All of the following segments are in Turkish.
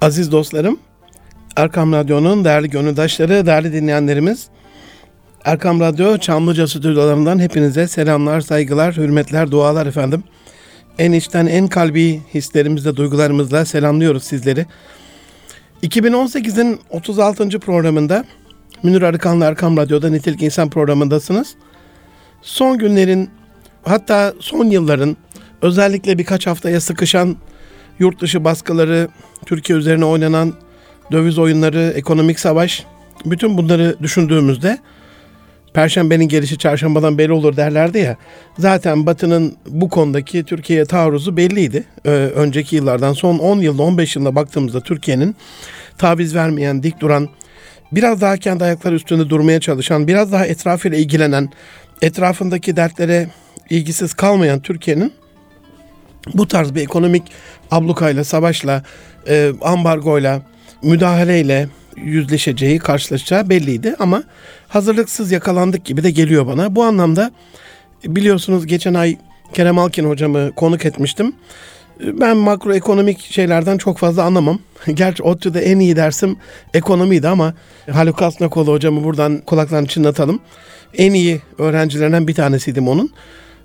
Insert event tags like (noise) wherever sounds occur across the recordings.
Aziz dostlarım, Erkam Radyo'nun değerli gönüldaşları, değerli dinleyenlerimiz, Erkam Radyo Çamlıca stüdyolarından hepinize selamlar, saygılar, hürmetler, dualar efendim. En içten, en kalbi hislerimizle, duygularımızla selamlıyoruz sizleri. 2018'in 36. programında Münir Arıkan'la Erkam Radyo'da Nitelik İnsan programındasınız. Son günlerin hatta son yılların özellikle birkaç haftaya sıkışan yurt dışı baskıları, Türkiye üzerine oynanan döviz oyunları, ekonomik savaş, bütün bunları düşündüğümüzde Perşembenin gelişi çarşambadan belli olur derlerdi ya. Zaten Batı'nın bu konudaki Türkiye'ye taarruzu belliydi. Ee, önceki yıllardan son 10 yılda 15 yılda baktığımızda Türkiye'nin taviz vermeyen, dik duran, biraz daha kendi ayakları üstünde durmaya çalışan, biraz daha etrafıyla ilgilenen, etrafındaki dertlere ilgisiz kalmayan Türkiye'nin bu tarz bir ekonomik ablukayla, savaşla, e, ambargoyla, müdahaleyle yüzleşeceği, karşılaşacağı belliydi ama hazırlıksız yakalandık gibi de geliyor bana. Bu anlamda biliyorsunuz geçen ay Kerem Alkin hocamı konuk etmiştim. Ben makroekonomik şeylerden çok fazla anlamam. (laughs) Gerçi ODTÜ'de en iyi dersim ekonomiydi ama Haluk Asnakoğlu hocamı buradan kulaklarını çınlatalım. En iyi öğrencilerinden bir tanesiydim onun.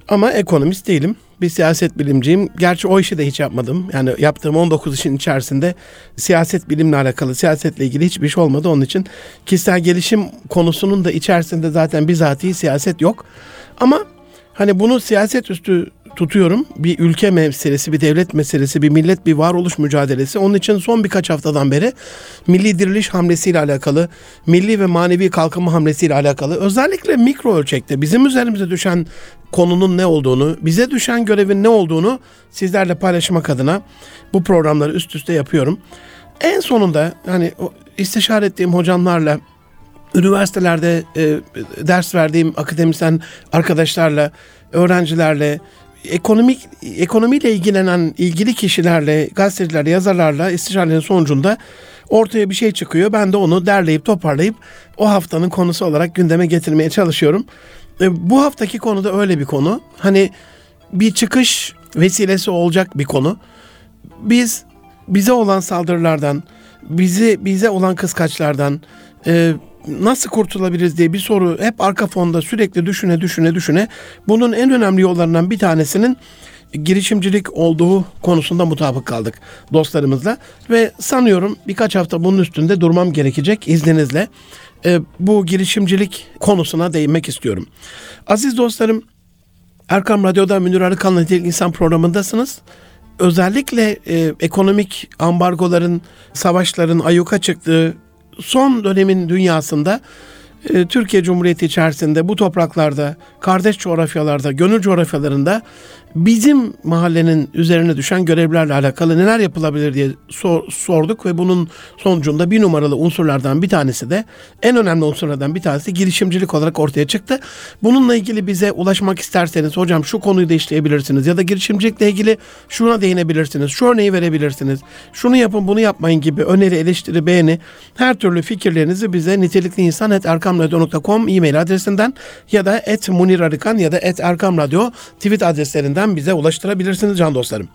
Ama ekonomist değilim. Bir siyaset bilimciyim. Gerçi o işi de hiç yapmadım. Yani yaptığım 19 işin içerisinde siyaset bilimle alakalı, siyasetle ilgili hiçbir iş olmadı. Onun için kişisel gelişim konusunun da içerisinde zaten bizatihi siyaset yok. Ama hani bunu siyaset üstü tutuyorum. Bir ülke meselesi, bir devlet meselesi, bir millet, bir varoluş mücadelesi. Onun için son birkaç haftadan beri milli diriliş hamlesiyle alakalı, milli ve manevi kalkınma hamlesiyle alakalı özellikle mikro ölçekte bizim üzerimize düşen konunun ne olduğunu, bize düşen görevin ne olduğunu sizlerle paylaşmak adına bu programları üst üste yapıyorum. En sonunda hani istişare ettiğim hocamlarla üniversitelerde e, ders verdiğim akademisyen arkadaşlarla, öğrencilerle, ekonomik ekonomiyle ilgilenen ilgili kişilerle, gazetecilerle, yazarlarla istişarelerin sonucunda ortaya bir şey çıkıyor. Ben de onu derleyip toparlayıp o haftanın konusu olarak gündeme getirmeye çalışıyorum. E, bu haftaki konu da öyle bir konu. Hani bir çıkış vesilesi olacak bir konu. Biz bize olan saldırılardan, bizi bize olan kıskaçlardan e, nasıl kurtulabiliriz diye bir soru hep arka fonda sürekli düşüne düşüne düşüne bunun en önemli yollarından bir tanesinin girişimcilik olduğu konusunda mutabık kaldık dostlarımızla ve sanıyorum birkaç hafta bunun üstünde durmam gerekecek izninizle e, bu girişimcilik konusuna değinmek istiyorum. Aziz dostlarım Erkam Radyo'da Münir Arıkan'la Nitelik İnsan programındasınız. Özellikle e, ekonomik ambargoların, savaşların ayyuka çıktığı son dönemin dünyasında e, Türkiye Cumhuriyeti içerisinde bu topraklarda, kardeş coğrafyalarda, gönül coğrafyalarında bizim mahallenin üzerine düşen görevlerle alakalı neler yapılabilir diye sor, sorduk ve bunun sonucunda bir numaralı unsurlardan bir tanesi de en önemli unsurlardan bir tanesi girişimcilik olarak ortaya çıktı. Bununla ilgili bize ulaşmak isterseniz hocam şu konuyu da işleyebilirsiniz ya da girişimcilikle ilgili şuna değinebilirsiniz, şu örneği verebilirsiniz, şunu yapın bunu yapmayın gibi öneri, eleştiri, beğeni her türlü fikirlerinizi bize nitelikli insan erkamradyo.com e-mail adresinden ya da et Munir Arıkan ya da et Erkam Radyo tweet adreslerinden üzerinden bize ulaştırabilirsiniz can dostlarım.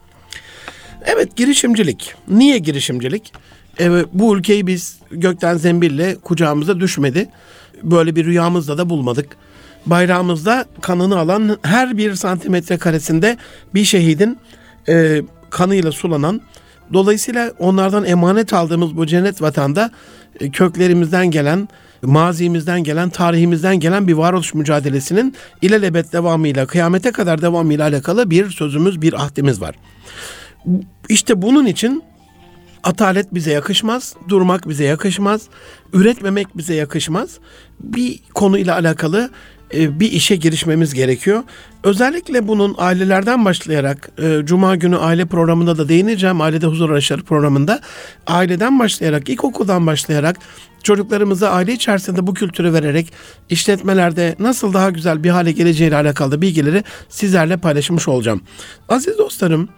Evet girişimcilik. Niye girişimcilik? Evet, bu ülkeyi biz gökten zembille kucağımıza düşmedi. Böyle bir rüyamızda da bulmadık. Bayrağımızda kanını alan her bir santimetre karesinde bir şehidin e, kanıyla sulanan Dolayısıyla onlardan emanet aldığımız bu cennet vatanda e, köklerimizden gelen, mazimizden gelen, tarihimizden gelen bir varoluş mücadelesinin ilelebet devamıyla, kıyamete kadar devamıyla alakalı bir sözümüz, bir ahdimiz var. İşte bunun için atalet bize yakışmaz, durmak bize yakışmaz, üretmemek bize yakışmaz. Bir konuyla alakalı bir işe girişmemiz gerekiyor. Özellikle bunun ailelerden başlayarak e, Cuma günü aile programında da değineceğim. Ailede huzur araçları programında aileden başlayarak, ilkokuldan başlayarak çocuklarımıza aile içerisinde bu kültürü vererek işletmelerde nasıl daha güzel bir hale geleceğiyle alakalı bilgileri sizlerle paylaşmış olacağım. Aziz dostlarım,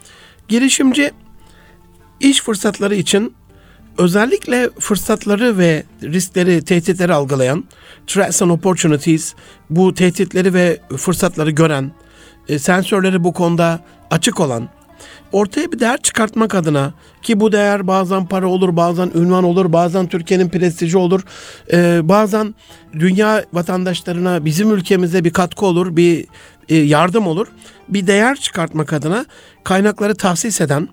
girişimci iş fırsatları için özellikle fırsatları ve riskleri, tehditleri algılayan, threats and opportunities, bu tehditleri ve fırsatları gören, e, sensörleri bu konuda açık olan, ortaya bir değer çıkartmak adına ki bu değer bazen para olur, bazen ünvan olur, bazen Türkiye'nin prestiji olur, e, bazen dünya vatandaşlarına bizim ülkemize bir katkı olur, bir e, yardım olur. Bir değer çıkartmak adına kaynakları tahsis eden,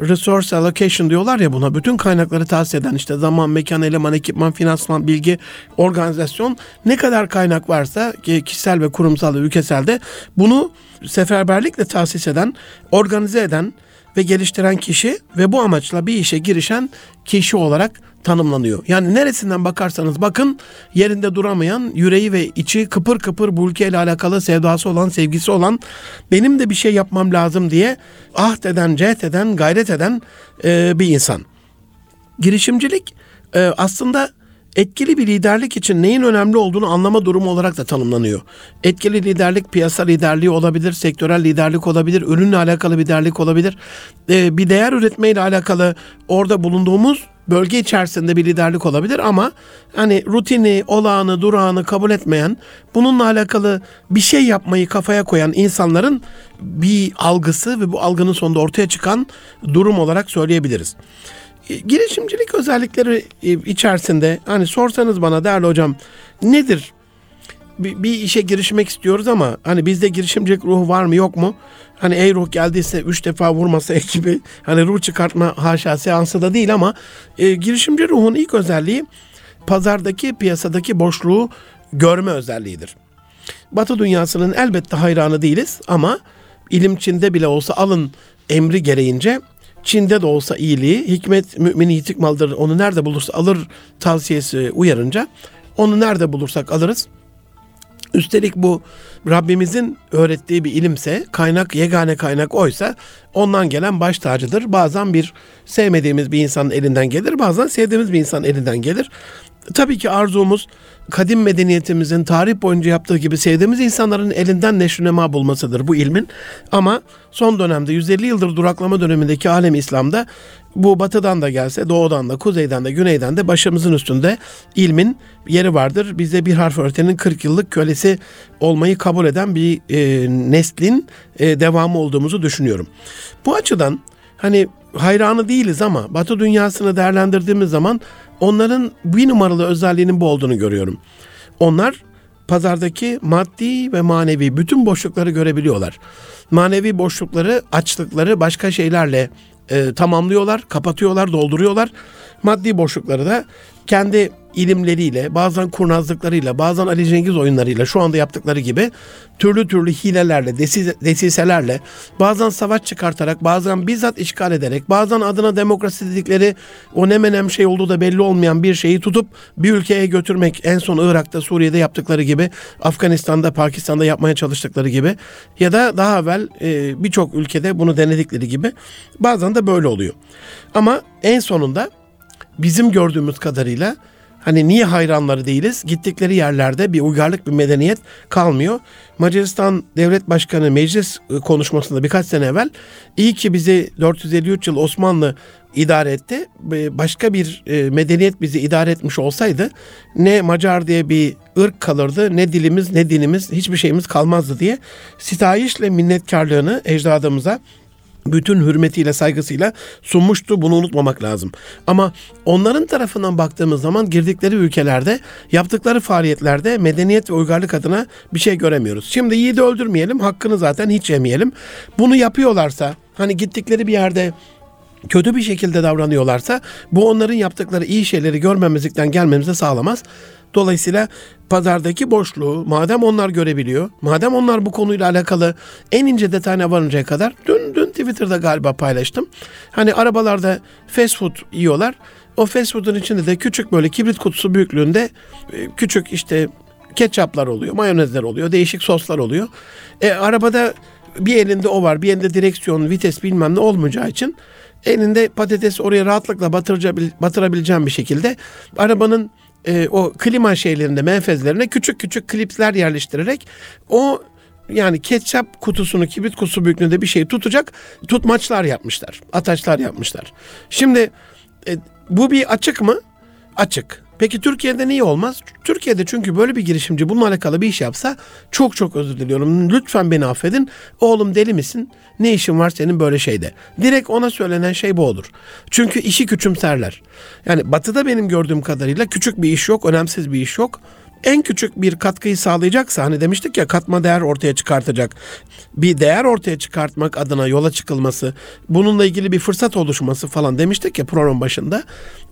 resource allocation diyorlar ya buna. Bütün kaynakları tahsis eden işte zaman, mekan, eleman, ekipman, finansman, bilgi, organizasyon ne kadar kaynak varsa kişisel ve kurumsal ve ülkesel de bunu seferberlikle tahsis eden, organize eden ve geliştiren kişi ve bu amaçla bir işe girişen kişi olarak tanımlanıyor. Yani neresinden bakarsanız bakın yerinde duramayan, yüreği ve içi kıpır kıpır bu ülkeyle alakalı sevdası olan, sevgisi olan, benim de bir şey yapmam lazım diye ahd eden, cehd eden, gayret eden e, bir insan. Girişimcilik e, aslında etkili bir liderlik için neyin önemli olduğunu anlama durumu olarak da tanımlanıyor. Etkili liderlik piyasa liderliği olabilir, sektörel liderlik olabilir, ürünle alakalı bir liderlik olabilir. Ee, bir değer üretmeyle alakalı orada bulunduğumuz bölge içerisinde bir liderlik olabilir ama hani rutini, olağanı, durağını kabul etmeyen, bununla alakalı bir şey yapmayı kafaya koyan insanların bir algısı ve bu algının sonunda ortaya çıkan durum olarak söyleyebiliriz. E, girişimcilik özellikleri e, içerisinde hani sorsanız bana değerli hocam nedir? Bir, bir işe girişmek istiyoruz ama hani bizde girişimcilik ruhu var mı yok mu? Hani ey ruh geldiyse üç defa vurmasa (laughs) ekibi hani ruh çıkartma haşa seansı da değil ama e, girişimci ruhun ilk özelliği pazardaki piyasadaki boşluğu görme özelliğidir. Batı dünyasının elbette hayranı değiliz ama ilim Çin'de bile olsa alın emri gereğince Çin'de de olsa iyiliği, hikmet mümini yitik maldır, onu nerede bulursa alır tavsiyesi uyarınca onu nerede bulursak alırız. Üstelik bu Rabbimizin öğrettiği bir ilimse, kaynak yegane kaynak oysa ondan gelen baş tacıdır. Bazen bir sevmediğimiz bir insanın elinden gelir, bazen sevdiğimiz bir insanın elinden gelir. Tabii ki arzumuz kadim medeniyetimizin tarih boyunca yaptığı gibi sevdiğimiz insanların elinden neşrünema bulmasıdır bu ilmin. Ama son dönemde 150 yıldır duraklama dönemindeki alem İslam'da bu batıdan da gelse, doğudan da, kuzeyden de, güneyden de başımızın üstünde ilmin yeri vardır. Bize bir harf öğretenin 40 yıllık kölesi olmayı kabul eden bir e, neslin e, devamı olduğumuzu düşünüyorum. Bu açıdan hani hayranı değiliz ama Batı dünyasını değerlendirdiğimiz zaman onların bir numaralı özelliğinin bu olduğunu görüyorum. Onlar pazardaki maddi ve manevi bütün boşlukları görebiliyorlar. Manevi boşlukları, açlıkları başka şeylerle e, tamamlıyorlar, kapatıyorlar, dolduruyorlar. Maddi boşlukları da kendi ilimleriyle, bazen kurnazlıklarıyla, bazen Ali Cengiz oyunlarıyla şu anda yaptıkları gibi türlü türlü hilelerle, desiselerle, bazen savaş çıkartarak, bazen bizzat işgal ederek, bazen adına demokrasi dedikleri o ne menem şey olduğu da belli olmayan bir şeyi tutup bir ülkeye götürmek, en son Irak'ta, Suriye'de yaptıkları gibi, Afganistan'da, Pakistan'da yapmaya çalıştıkları gibi ya da daha evvel e, birçok ülkede bunu denedikleri gibi bazen de böyle oluyor. Ama en sonunda bizim gördüğümüz kadarıyla Hani niye hayranları değiliz? Gittikleri yerlerde bir uygarlık, bir medeniyet kalmıyor. Macaristan Devlet Başkanı meclis e, konuşmasında birkaç sene evvel iyi ki bizi 453 yıl Osmanlı idare etti. Başka bir e, medeniyet bizi idare etmiş olsaydı ne Macar diye bir ırk kalırdı, ne dilimiz, ne dinimiz, hiçbir şeyimiz kalmazdı diye sitayişle minnetkarlığını ecdadımıza bütün hürmetiyle saygısıyla sunmuştu. Bunu unutmamak lazım. Ama onların tarafından baktığımız zaman girdikleri ülkelerde yaptıkları faaliyetlerde medeniyet ve uygarlık adına bir şey göremiyoruz. Şimdi yiğidi öldürmeyelim, hakkını zaten hiç yemeyelim. Bunu yapıyorlarsa hani gittikleri bir yerde kötü bir şekilde davranıyorlarsa bu onların yaptıkları iyi şeyleri görmemezlikten gelmemize sağlamaz. Dolayısıyla pazardaki boşluğu madem onlar görebiliyor, madem onlar bu konuyla alakalı en ince detayına varıncaya kadar dün dün Twitter'da galiba paylaştım. Hani arabalarda fast food yiyorlar. O fast food'un içinde de küçük böyle kibrit kutusu büyüklüğünde e, küçük işte ketçaplar oluyor, mayonezler oluyor, değişik soslar oluyor. E, arabada bir elinde o var, bir elinde direksiyon, vites bilmem ne olmayacağı için elinde patates oraya rahatlıkla batırabileceğim bir şekilde arabanın e, o klima şeylerinde menfezlerine küçük küçük klipsler yerleştirerek o yani ketçap kutusunu kibrit kutusu büyüklüğünde bir şey tutacak tutmaçlar yapmışlar. Ataçlar yapmışlar. Şimdi e, bu bir açık mı? Açık. Peki Türkiye'de niye olmaz? Türkiye'de çünkü böyle bir girişimci bununla alakalı bir iş yapsa çok çok özür diliyorum. Lütfen beni affedin. Oğlum deli misin? Ne işin var senin böyle şeyde? Direkt ona söylenen şey bu olur. Çünkü işi küçümserler. Yani batıda benim gördüğüm kadarıyla küçük bir iş yok, önemsiz bir iş yok en küçük bir katkıyı sağlayacaksa hani demiştik ya katma değer ortaya çıkartacak. Bir değer ortaya çıkartmak adına yola çıkılması, bununla ilgili bir fırsat oluşması falan demiştik ya program başında.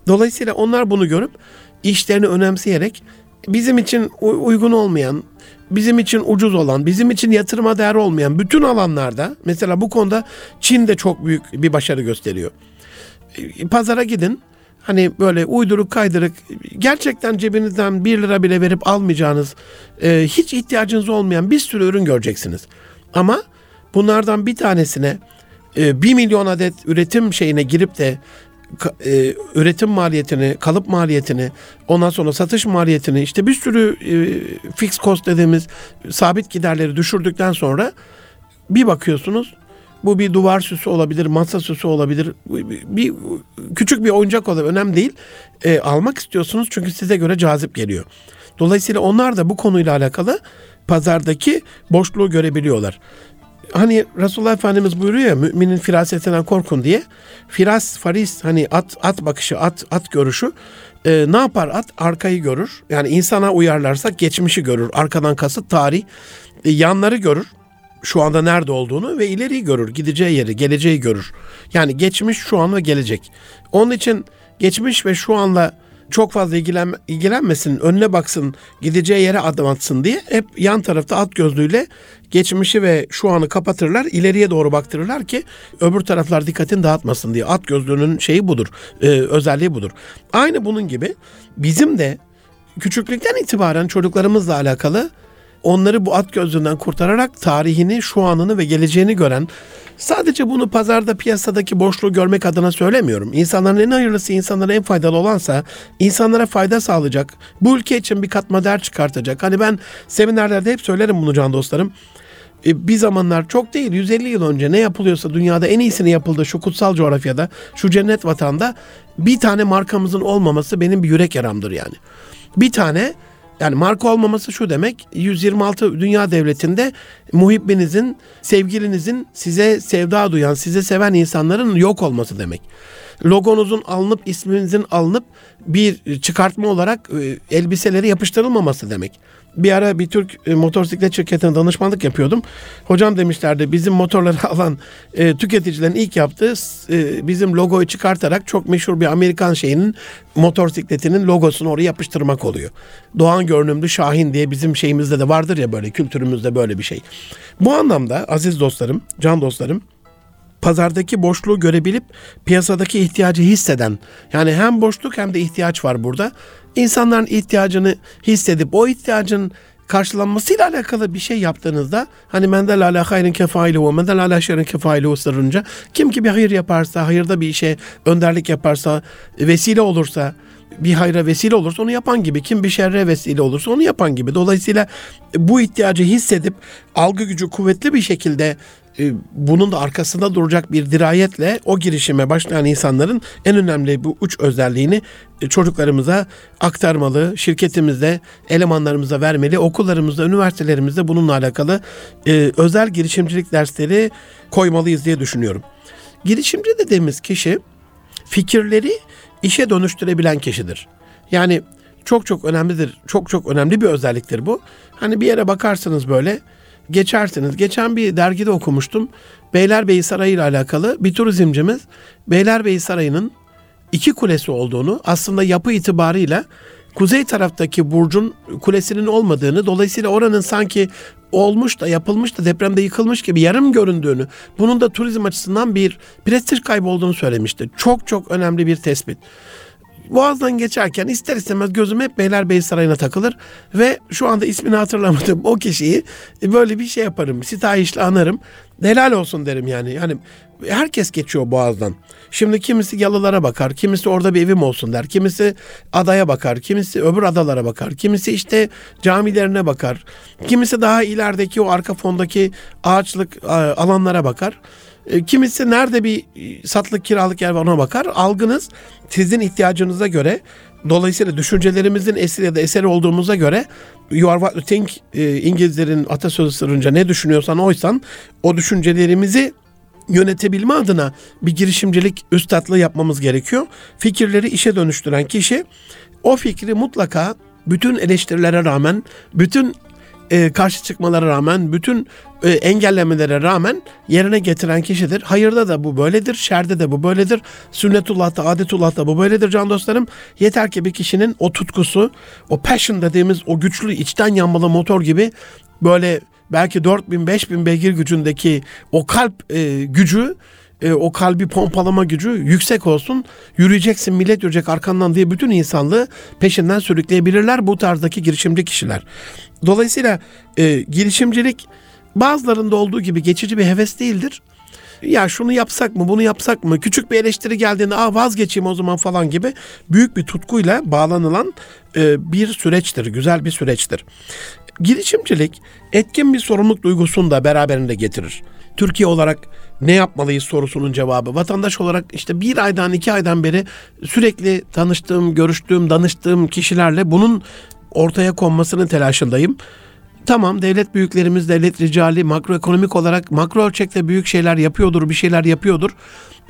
Dolayısıyla onlar bunu görüp işlerini önemseyerek bizim için uygun olmayan, bizim için ucuz olan, bizim için yatırıma değer olmayan bütün alanlarda mesela bu konuda Çin de çok büyük bir başarı gösteriyor. Pazara gidin Hani böyle uyduruk kaydırık gerçekten cebinizden bir lira bile verip almayacağınız e, hiç ihtiyacınız olmayan bir sürü ürün göreceksiniz. Ama bunlardan bir tanesine e, 1 milyon adet üretim şeyine girip de e, üretim maliyetini, kalıp maliyetini, ondan sonra satış maliyetini işte bir sürü e, fix cost dediğimiz sabit giderleri düşürdükten sonra bir bakıyorsunuz bu bir duvar süsü olabilir, masa süsü olabilir. Bir küçük bir oyuncak olabilir. Önemli değil. E, almak istiyorsunuz çünkü size göre cazip geliyor. Dolayısıyla onlar da bu konuyla alakalı pazardaki boşluğu görebiliyorlar. Hani Resulullah Efendimiz buyuruyor ya müminin firasetinden korkun diye. Firas, faris hani at at bakışı, at at görüşü. E, ne yapar at? Arkayı görür. Yani insana uyarlarsak geçmişi görür. Arkadan kasıt tarih. E, yanları görür şu anda nerede olduğunu ve ileriyi görür, gideceği yeri, geleceği görür. Yani geçmiş, şu an ve gelecek. Onun için geçmiş ve şu anla çok fazla ilgilen, ilgilenmesin, önüne baksın, gideceği yere adım atsın diye hep yan tarafta at gözlüğüyle geçmişi ve şu anı kapatırlar, ileriye doğru baktırırlar ki öbür taraflar dikkatini dağıtmasın diye. At gözlüğünün şeyi budur, e, özelliği budur. Aynı bunun gibi bizim de küçüklükten itibaren çocuklarımızla alakalı onları bu at gözünden kurtararak tarihini, şu anını ve geleceğini gören, sadece bunu pazarda piyasadaki boşluğu görmek adına söylemiyorum. İnsanların en hayırlısı, insanlara en faydalı olansa, insanlara fayda sağlayacak, bu ülke için bir katma değer çıkartacak. Hani ben seminerlerde hep söylerim bunu can dostlarım. E, bir zamanlar çok değil 150 yıl önce ne yapılıyorsa dünyada en iyisini yapıldı şu kutsal coğrafyada, şu cennet vatanda bir tane markamızın olmaması benim bir yürek yaramdır yani. Bir tane yani marka olmaması şu demek 126 dünya devletinde muhibbinizin, sevgilinizin size sevda duyan, size seven insanların yok olması demek. Logonuzun alınıp isminizin alınıp bir çıkartma olarak e, elbiseleri yapıştırılmaması demek. Bir ara bir Türk e, motosiklet şirketine danışmanlık yapıyordum. Hocam demişlerdi bizim motorları (laughs) alan e, tüketicilerin ilk yaptığı e, bizim logoyu çıkartarak çok meşhur bir Amerikan şeyinin motosikletinin logosunu oraya yapıştırmak oluyor. Doğan görünümlü Şahin diye bizim şeyimizde de vardır ya böyle kültürümüzde böyle bir şey. Bu anlamda aziz dostlarım, can dostlarım pazardaki boşluğu görebilip piyasadaki ihtiyacı hisseden yani hem boşluk hem de ihtiyaç var burada. İnsanların ihtiyacını hissedip o ihtiyacın karşılanmasıyla alakalı bir şey yaptığınızda hani mendel ala hayrın kefailu mendel ala şerrin kefailu sırrınca kim ki bir hayır yaparsa hayırda bir işe önderlik yaparsa vesile olursa bir hayra vesile olursa onu yapan gibi. Kim bir şerre vesile olursa onu yapan gibi. Dolayısıyla bu ihtiyacı hissedip algı gücü kuvvetli bir şekilde bunun da arkasında duracak bir dirayetle o girişime başlayan insanların en önemli bu üç özelliğini e, çocuklarımıza aktarmalı, şirketimizde elemanlarımıza vermeli, okullarımızda, üniversitelerimizde bununla alakalı e, özel girişimcilik dersleri koymalıyız diye düşünüyorum. Girişimci dediğimiz kişi fikirleri işe dönüştürebilen kişidir. Yani çok çok önemlidir, çok çok önemli bir özelliktir bu. Hani bir yere bakarsınız böyle geçersiniz. Geçen bir dergide okumuştum. Beylerbeyi Sarayı ile alakalı bir turizmcimiz Beylerbeyi Sarayı'nın iki kulesi olduğunu aslında yapı itibarıyla kuzey taraftaki burcun kulesinin olmadığını dolayısıyla oranın sanki olmuş da yapılmış da depremde yıkılmış gibi yarım göründüğünü bunun da turizm açısından bir prestij kaybı olduğunu söylemişti. Çok çok önemli bir tespit. Boğaz'dan geçerken ister istemez gözüm hep Beylerbeyi Sarayı'na takılır ve şu anda ismini hatırlamadım o kişiyi böyle bir şey yaparım. Sitayişle anarım. Helal olsun derim yani. Yani herkes geçiyor Boğaz'dan. Şimdi kimisi yalılara bakar, kimisi orada bir evim olsun der, kimisi adaya bakar, kimisi öbür adalara bakar, kimisi işte camilerine bakar, kimisi daha ilerideki o arka fondaki ağaçlık alanlara bakar. E, kimisi nerede bir e, satlık kiralık yer var ona bakar. Algınız sizin ihtiyacınıza göre dolayısıyla düşüncelerimizin esiri ya da eseri olduğumuza göre you are what you think e, İngilizlerin atasözü sırrınca ne düşünüyorsan oysan o düşüncelerimizi yönetebilme adına bir girişimcilik üstadlığı yapmamız gerekiyor. Fikirleri işe dönüştüren kişi o fikri mutlaka bütün eleştirilere rağmen, bütün e, karşı çıkmalara rağmen, bütün e, engellemelere rağmen yerine getiren kişidir. Hayırda da bu böyledir, şerde de bu böyledir. Sünnetullah'ta, adetullah'ta bu böyledir can dostlarım. Yeter ki bir kişinin o tutkusu, o passion dediğimiz o güçlü içten yanmalı motor gibi böyle belki 4000 5000 beygir gücündeki o kalp e, gücü e, o kalbi pompalama gücü yüksek olsun. Yürüyeceksin millet yürüyecek arkandan diye bütün insanlığı peşinden sürükleyebilirler bu tarzdaki girişimci kişiler. Dolayısıyla e, girişimcilik bazılarında olduğu gibi geçici bir heves değildir. Ya şunu yapsak mı bunu yapsak mı küçük bir eleştiri geldiğinde Aa, vazgeçeyim o zaman falan gibi büyük bir tutkuyla bağlanılan e, bir süreçtir. Güzel bir süreçtir. Girişimcilik etkin bir sorumluluk duygusunu da beraberinde getirir. Türkiye olarak ne yapmalıyız sorusunun cevabı. Vatandaş olarak işte bir aydan iki aydan beri sürekli tanıştığım, görüştüğüm, danıştığım kişilerle bunun ortaya konmasının telaşındayım. Tamam devlet büyüklerimiz, devlet ricali makroekonomik olarak makro ölçekte büyük şeyler yapıyordur, bir şeyler yapıyordur.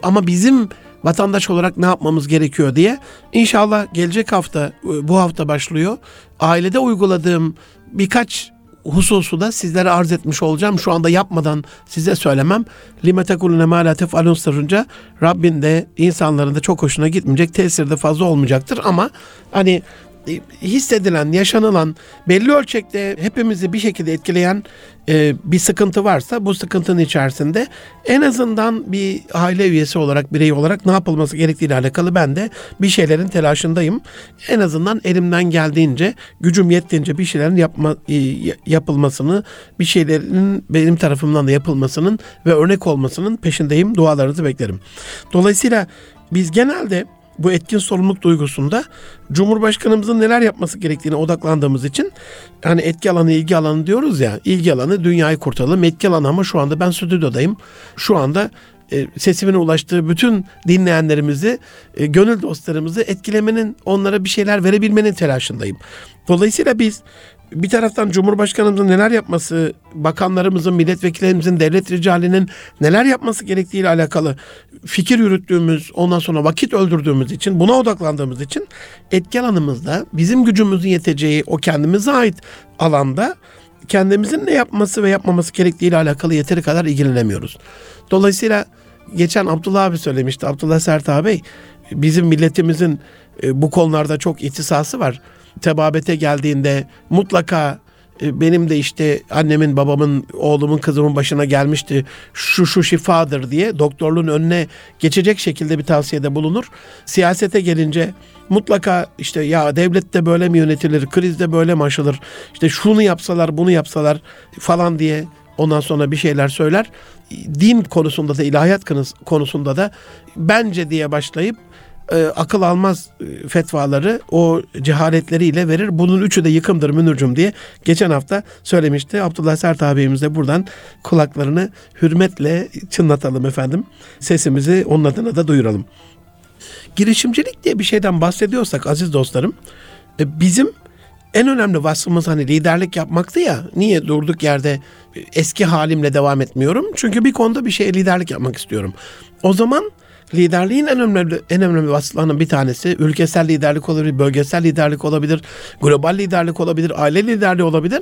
Ama bizim vatandaş olarak ne yapmamız gerekiyor diye inşallah gelecek hafta bu hafta başlıyor. Ailede uyguladığım birkaç hususu da sizlere arz etmiş olacağım. Şu anda yapmadan size söylemem. Lime tekulune ma la tefalun sırrınca Rabbin de insanların da çok hoşuna gitmeyecek. Tesiri de fazla olmayacaktır ama hani e, hissedilen, yaşanılan, belli ölçekte hepimizi bir şekilde etkileyen e, bir sıkıntı varsa bu sıkıntının içerisinde en azından bir aile üyesi olarak, birey olarak ne yapılması gerektiğiyle alakalı ben de bir şeylerin telaşındayım. En azından elimden geldiğince, gücüm yettiğince bir şeylerin yapma, e, yapılmasını, bir şeylerin benim tarafımdan da yapılmasının ve örnek olmasının peşindeyim. Dualarınızı beklerim. Dolayısıyla biz genelde bu etkin sorumluluk duygusunda Cumhurbaşkanımızın neler yapması gerektiğine odaklandığımız için hani etki alanı ilgi alanı diyoruz ya ilgi alanı dünyayı kurtaralım etki alanı ama şu anda ben stüdyodayım şu anda e, sesimin ulaştığı bütün dinleyenlerimizi, e, gönül dostlarımızı etkilemenin, onlara bir şeyler verebilmenin telaşındayım. Dolayısıyla biz bir taraftan Cumhurbaşkanımızın neler yapması, bakanlarımızın, milletvekillerimizin, devlet ricalinin neler yapması gerektiğiyle alakalı fikir yürüttüğümüz, ondan sonra vakit öldürdüğümüz için, buna odaklandığımız için etki alanımızda bizim gücümüzün yeteceği o kendimize ait alanda kendimizin ne yapması ve yapmaması gerektiğiyle alakalı yeteri kadar ilgilenemiyoruz. Dolayısıyla geçen Abdullah abi söylemişti, Abdullah Sert abi bizim milletimizin e, bu konularda çok ihtisası var tebabete geldiğinde mutlaka e, benim de işte annemin, babamın, oğlumun, kızımın başına gelmişti. Şu şu şifadır diye doktorluğun önüne geçecek şekilde bir tavsiyede bulunur. Siyasete gelince mutlaka işte ya devlette böyle mi yönetilir, krizde böyle mi aşılır, işte şunu yapsalar, bunu yapsalar falan diye ondan sonra bir şeyler söyler. Din konusunda da ilahiyat konusunda da bence diye başlayıp e, akıl almaz e, fetvaları o cehaletleriyle verir. Bunun üçü de yıkımdır Münircüm diye geçen hafta söylemişti. Abdullah Sert abimiz de buradan kulaklarını hürmetle çınlatalım efendim. Sesimizi onun adına da duyuralım. Girişimcilik diye bir şeyden bahsediyorsak aziz dostlarım e, bizim en önemli vasfımız hani liderlik yapmaktı ya. Niye durduk yerde eski halimle devam etmiyorum? Çünkü bir konuda bir şey liderlik yapmak istiyorum. O zaman liderliğin en önemli en önemli vasıflarının bir tanesi ülkesel liderlik olabilir, bölgesel liderlik olabilir, global liderlik olabilir, aile liderliği olabilir.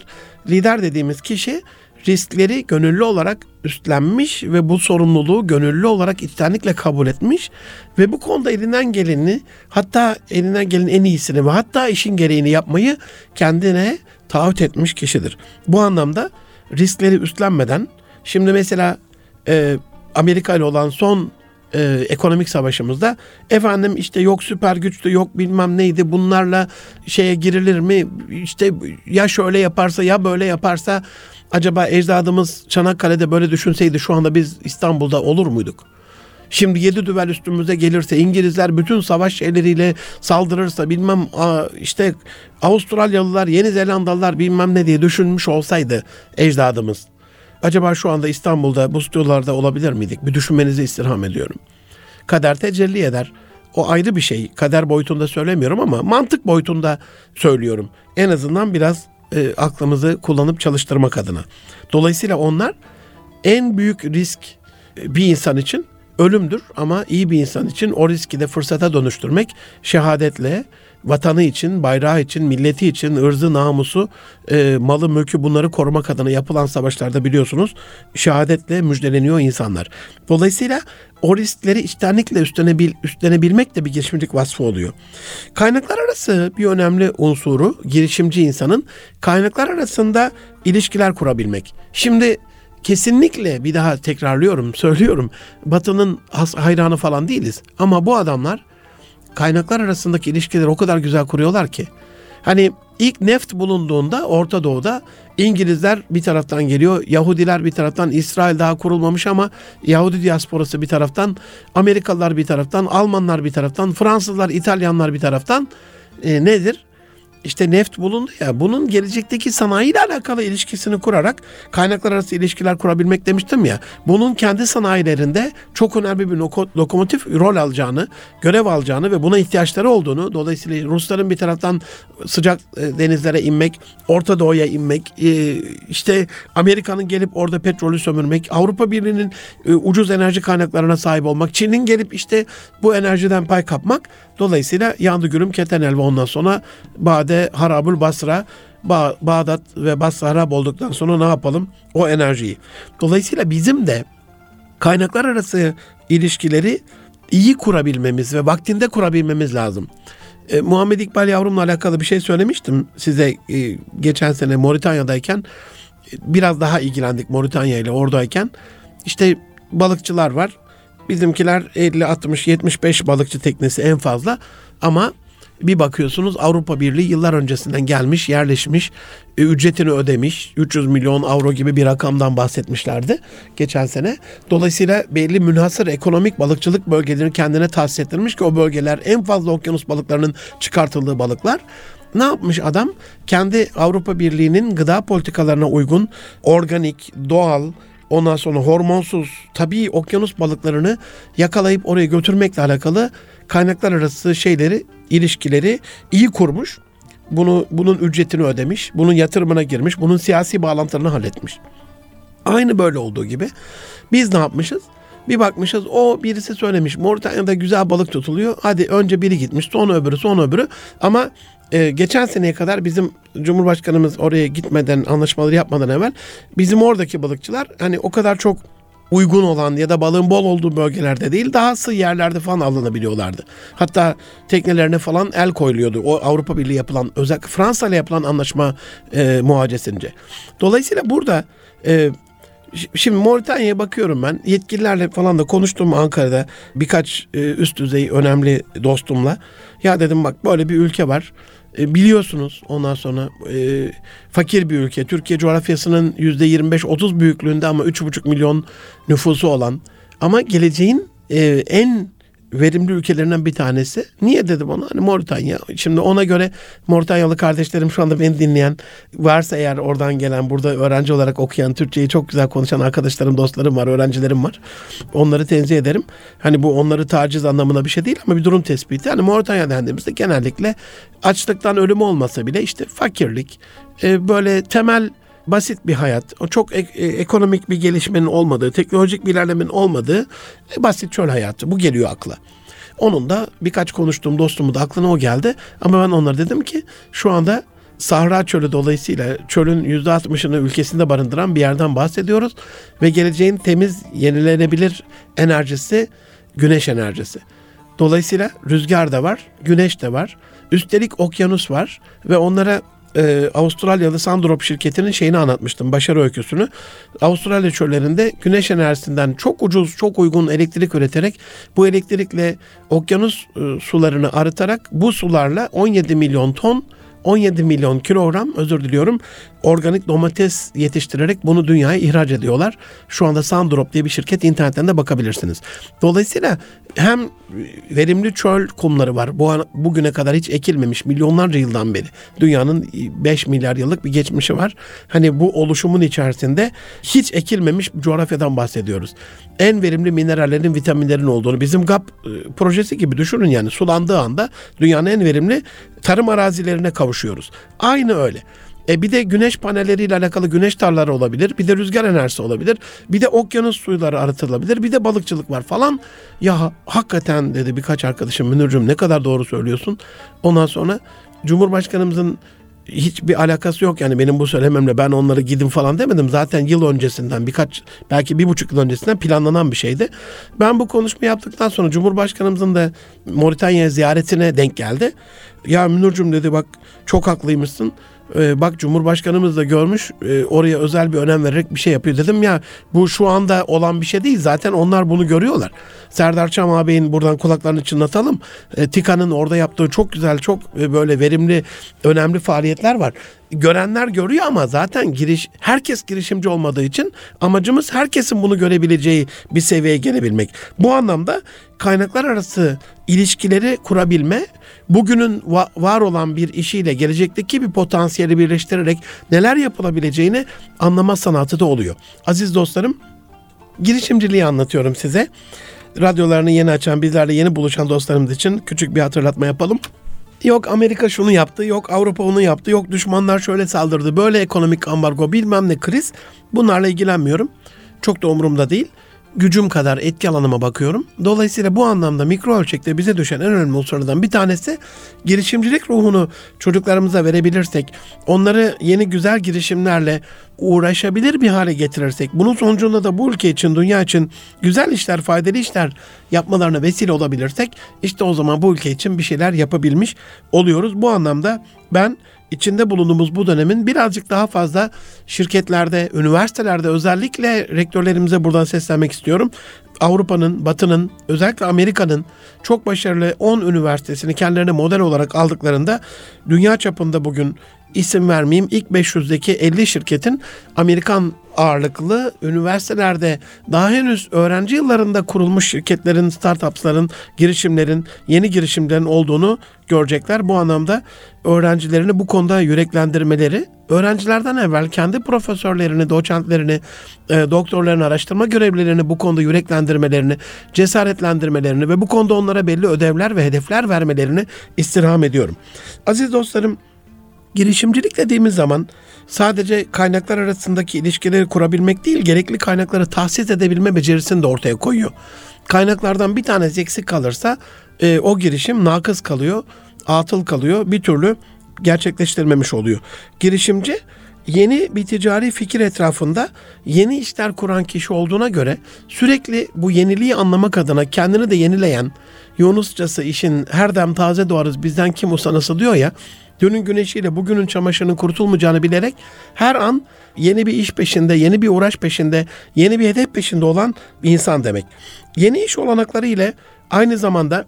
Lider dediğimiz kişi riskleri gönüllü olarak üstlenmiş ve bu sorumluluğu gönüllü olarak içtenlikle kabul etmiş ve bu konuda elinden geleni hatta elinden gelen en iyisini ve hatta işin gereğini yapmayı kendine taahhüt etmiş kişidir. Bu anlamda riskleri üstlenmeden şimdi mesela e, Amerika ile olan son e, ekonomik savaşımızda efendim işte yok süper güçtü yok bilmem neydi bunlarla şeye girilir mi işte ya şöyle yaparsa ya böyle yaparsa acaba ecdadımız Çanakkale'de böyle düşünseydi şu anda biz İstanbul'da olur muyduk? Şimdi yedi düvel üstümüze gelirse İngilizler bütün savaş şeyleriyle saldırırsa bilmem işte Avustralyalılar Yeni Zelandalılar bilmem ne diye düşünmüş olsaydı ecdadımız acaba şu anda İstanbul'da bu stüdyolarda olabilir miydik? Bir düşünmenizi istirham ediyorum. Kader tecelli eder. O ayrı bir şey. Kader boyutunda söylemiyorum ama mantık boyutunda söylüyorum. En azından biraz e, aklımızı kullanıp çalıştırmak adına. Dolayısıyla onlar en büyük risk e, bir insan için ölümdür ama iyi bir insan için o riski de fırsata dönüştürmek şehadetle vatanı için, bayrağı için, milleti için, ırzı, namusu, e, malı, mülkü bunları korumak adına yapılan savaşlarda biliyorsunuz şehadetle müjdeleniyor insanlar. Dolayısıyla o riskleri içtenlikle üstlenebil, üstlenebilmek de bir girişimcilik vasfı oluyor. Kaynaklar arası bir önemli unsuru girişimci insanın kaynaklar arasında ilişkiler kurabilmek. Şimdi kesinlikle bir daha tekrarlıyorum, söylüyorum. Batı'nın hayranı falan değiliz. Ama bu adamlar kaynaklar arasındaki ilişkileri o kadar güzel kuruyorlar ki. Hani ilk neft bulunduğunda Orta Doğu'da İngilizler bir taraftan geliyor, Yahudiler bir taraftan, İsrail daha kurulmamış ama Yahudi diasporası bir taraftan, Amerikalılar bir taraftan, Almanlar bir taraftan, Fransızlar, İtalyanlar bir taraftan e, nedir? İşte neft bulundu ya bunun gelecekteki sanayiyle alakalı ilişkisini kurarak kaynaklar arası ilişkiler kurabilmek demiştim ya. Bunun kendi sanayilerinde çok önemli bir lokomotif rol alacağını, görev alacağını ve buna ihtiyaçları olduğunu dolayısıyla Rusların bir taraftan sıcak e, denizlere inmek, Orta Doğu'ya inmek, e, işte Amerika'nın gelip orada petrolü sömürmek, Avrupa Birliği'nin e, ucuz enerji kaynaklarına sahip olmak, Çin'in gelip işte bu enerjiden pay kapmak dolayısıyla yandı gürüm keten elva ondan sonra Bade Sade Harabul Basra ba Bağdat ve Basra harap olduktan sonra ne yapalım? O enerjiyi. Dolayısıyla bizim de kaynaklar arası ilişkileri iyi kurabilmemiz ve vaktinde kurabilmemiz lazım. E, Muhammed İkbal yavrumla alakalı bir şey söylemiştim size e, geçen sene Moritanya'dayken biraz daha ilgilendik Moritanya ile oradayken. İşte balıkçılar var. Bizimkiler 50, 60, 75 balıkçı teknesi en fazla ama bir bakıyorsunuz Avrupa Birliği yıllar öncesinden gelmiş, yerleşmiş, e, ücretini ödemiş. 300 milyon avro gibi bir rakamdan bahsetmişlerdi geçen sene. Dolayısıyla belli münhasır ekonomik balıkçılık bölgelerini kendine tahsis ettirmiş ki o bölgeler en fazla okyanus balıklarının çıkartıldığı balıklar. Ne yapmış adam? Kendi Avrupa Birliği'nin gıda politikalarına uygun, organik, doğal, ondan sonra hormonsuz, tabii okyanus balıklarını yakalayıp oraya götürmekle alakalı kaynaklar arası şeyleri, ilişkileri iyi kurmuş. Bunu bunun ücretini ödemiş, bunun yatırımına girmiş, bunun siyasi bağlantılarını halletmiş. Aynı böyle olduğu gibi biz ne yapmışız? Bir bakmışız o birisi söylemiş Moritanya'da güzel balık tutuluyor. Hadi önce biri gitmiş sonra öbürü sonra öbürü. Ama e, geçen seneye kadar bizim Cumhurbaşkanımız oraya gitmeden anlaşmaları yapmadan evvel bizim oradaki balıkçılar hani o kadar çok uygun olan ya da balığın bol olduğu bölgelerde değil daha sığ yerlerde falan alınabiliyorlardı. Hatta teknelerine falan el koyuluyordu. O Avrupa Birliği yapılan özellikle Fransa ile yapılan anlaşma e, muhacesince. Dolayısıyla burada e, Şimdi Moritanya'ya bakıyorum ben. Yetkililerle falan da konuştum Ankara'da birkaç e, üst düzey önemli dostumla. Ya dedim bak böyle bir ülke var. E, biliyorsunuz ondan sonra e, fakir bir ülke. Türkiye coğrafyasının yüzde 25-30 büyüklüğünde ama 3,5 milyon nüfusu olan ama geleceğin e, en verimli ülkelerinden bir tanesi. Niye dedim ona? Hani Moritanya. Şimdi ona göre Moritanyalı kardeşlerim şu anda beni dinleyen varsa eğer oradan gelen burada öğrenci olarak okuyan Türkçeyi çok güzel konuşan arkadaşlarım, dostlarım var, öğrencilerim var. Onları tenzih ederim. Hani bu onları taciz anlamına bir şey değil ama bir durum tespiti. Hani Moritanya dendiğimizde genellikle açlıktan ölüm olmasa bile işte fakirlik, e, böyle temel basit bir hayat, çok e, ekonomik bir gelişmenin olmadığı, teknolojik bir ilerlemenin olmadığı e, basit çöl hayatı. Bu geliyor akla. Onun da birkaç konuştuğum dostumu da aklına o geldi. Ama ben onlara dedim ki şu anda Sahra çölü dolayısıyla çölün %60'ını ülkesinde barındıran bir yerden bahsediyoruz. Ve geleceğin temiz yenilenebilir enerjisi güneş enerjisi. Dolayısıyla rüzgar da var, güneş de var. Üstelik okyanus var ve onlara e, Avustralyalı Sandrop şirketinin şeyini anlatmıştım, başarı öyküsünü. Avustralya çöllerinde güneş enerjisinden çok ucuz, çok uygun elektrik üreterek bu elektrikle okyanus e, sularını arıtarak bu sularla 17 milyon ton 17 milyon kilogram özür diliyorum organik domates yetiştirerek bunu dünyaya ihraç ediyorlar. Şu anda Sandrop diye bir şirket internetten de bakabilirsiniz. Dolayısıyla hem verimli çöl kumları var. Bu bugüne kadar hiç ekilmemiş milyonlarca yıldan beri. Dünyanın 5 milyar yıllık bir geçmişi var. Hani bu oluşumun içerisinde hiç ekilmemiş coğrafyadan bahsediyoruz. En verimli minerallerin, vitaminlerin olduğunu bizim GAP e, projesi gibi düşünün yani sulandığı anda dünyanın en verimli tarım arazilerine kavuşuyoruz. Aynı öyle. E bir de güneş panelleriyle alakalı güneş tarlaları olabilir. Bir de rüzgar enerjisi olabilir. Bir de okyanus suyları arıtılabilir. Bir de balıkçılık var falan. Ya hakikaten dedi birkaç arkadaşım Münir'cüm ne kadar doğru söylüyorsun. Ondan sonra Cumhurbaşkanımızın hiçbir alakası yok yani benim bu söylememle ben onları gidin falan demedim. Zaten yıl öncesinden birkaç belki bir buçuk yıl öncesinden planlanan bir şeydi. Ben bu konuşma yaptıktan sonra Cumhurbaşkanımızın da Moritanya ziyaretine denk geldi. Ya Münir'cüm dedi bak çok haklıymışsın e, bak Cumhurbaşkanımız da görmüş e, oraya özel bir önem vererek bir şey yapıyor. Dedim ya bu şu anda olan bir şey değil zaten onlar bunu görüyorlar. Serdar Çam ağabeyin buradan kulaklarını çınlatalım. E, TİKA'nın orada yaptığı çok güzel çok e, böyle verimli önemli faaliyetler var. Görenler görüyor ama zaten giriş herkes girişimci olmadığı için amacımız herkesin bunu görebileceği bir seviyeye gelebilmek. Bu anlamda kaynaklar arası ilişkileri kurabilme, bugünün va- var olan bir işiyle gelecekteki bir potansiyeli birleştirerek neler yapılabileceğini anlama sanatı da oluyor. Aziz dostlarım, girişimciliği anlatıyorum size. Radyolarını yeni açan, bizlerle yeni buluşan dostlarımız için küçük bir hatırlatma yapalım. Yok Amerika şunu yaptı, yok Avrupa onu yaptı, yok düşmanlar şöyle saldırdı, böyle ekonomik ambargo bilmem ne kriz. Bunlarla ilgilenmiyorum. Çok da umurumda değil gücüm kadar etki alanıma bakıyorum. Dolayısıyla bu anlamda mikro ölçekte bize düşen en önemli unsurlardan bir tanesi girişimcilik ruhunu çocuklarımıza verebilirsek, onları yeni güzel girişimlerle uğraşabilir bir hale getirirsek, bunun sonucunda da bu ülke için, dünya için güzel işler, faydalı işler yapmalarına vesile olabilirsek, işte o zaman bu ülke için bir şeyler yapabilmiş oluyoruz. Bu anlamda ben içinde bulunduğumuz bu dönemin birazcık daha fazla şirketlerde, üniversitelerde özellikle rektörlerimize buradan seslenmek istiyorum. Avrupa'nın, Batı'nın, özellikle Amerika'nın çok başarılı 10 üniversitesini kendilerine model olarak aldıklarında dünya çapında bugün isim vermeyeyim ilk 500'deki 50 şirketin Amerikan ağırlıklı üniversitelerde daha henüz öğrenci yıllarında kurulmuş şirketlerin, startupsların, girişimlerin, yeni girişimlerin olduğunu görecekler. Bu anlamda öğrencilerini bu konuda yüreklendirmeleri, öğrencilerden evvel kendi profesörlerini, doçentlerini, e, doktorlarını, araştırma görevlilerini bu konuda yüreklendirmelerini, cesaretlendirmelerini ve bu konuda onlara belli ödevler ve hedefler vermelerini istirham ediyorum. Aziz dostlarım, girişimcilik dediğimiz zaman sadece kaynaklar arasındaki ilişkileri kurabilmek değil, gerekli kaynakları tahsis edebilme becerisini de ortaya koyuyor. Kaynaklardan bir tanesi eksik kalırsa e, o girişim nakız kalıyor, atıl kalıyor, bir türlü gerçekleştirmemiş oluyor. Girişimci yeni bir ticari fikir etrafında yeni işler kuran kişi olduğuna göre sürekli bu yeniliği anlamak adına kendini de yenileyen, Yunusçası işin her dem taze doğarız bizden kim usanası diyor ya, dünün güneşiyle bugünün çamaşırının kurtulmayacağını bilerek her an yeni bir iş peşinde, yeni bir uğraş peşinde, yeni bir hedef peşinde olan bir insan demek. Yeni iş olanakları ile aynı zamanda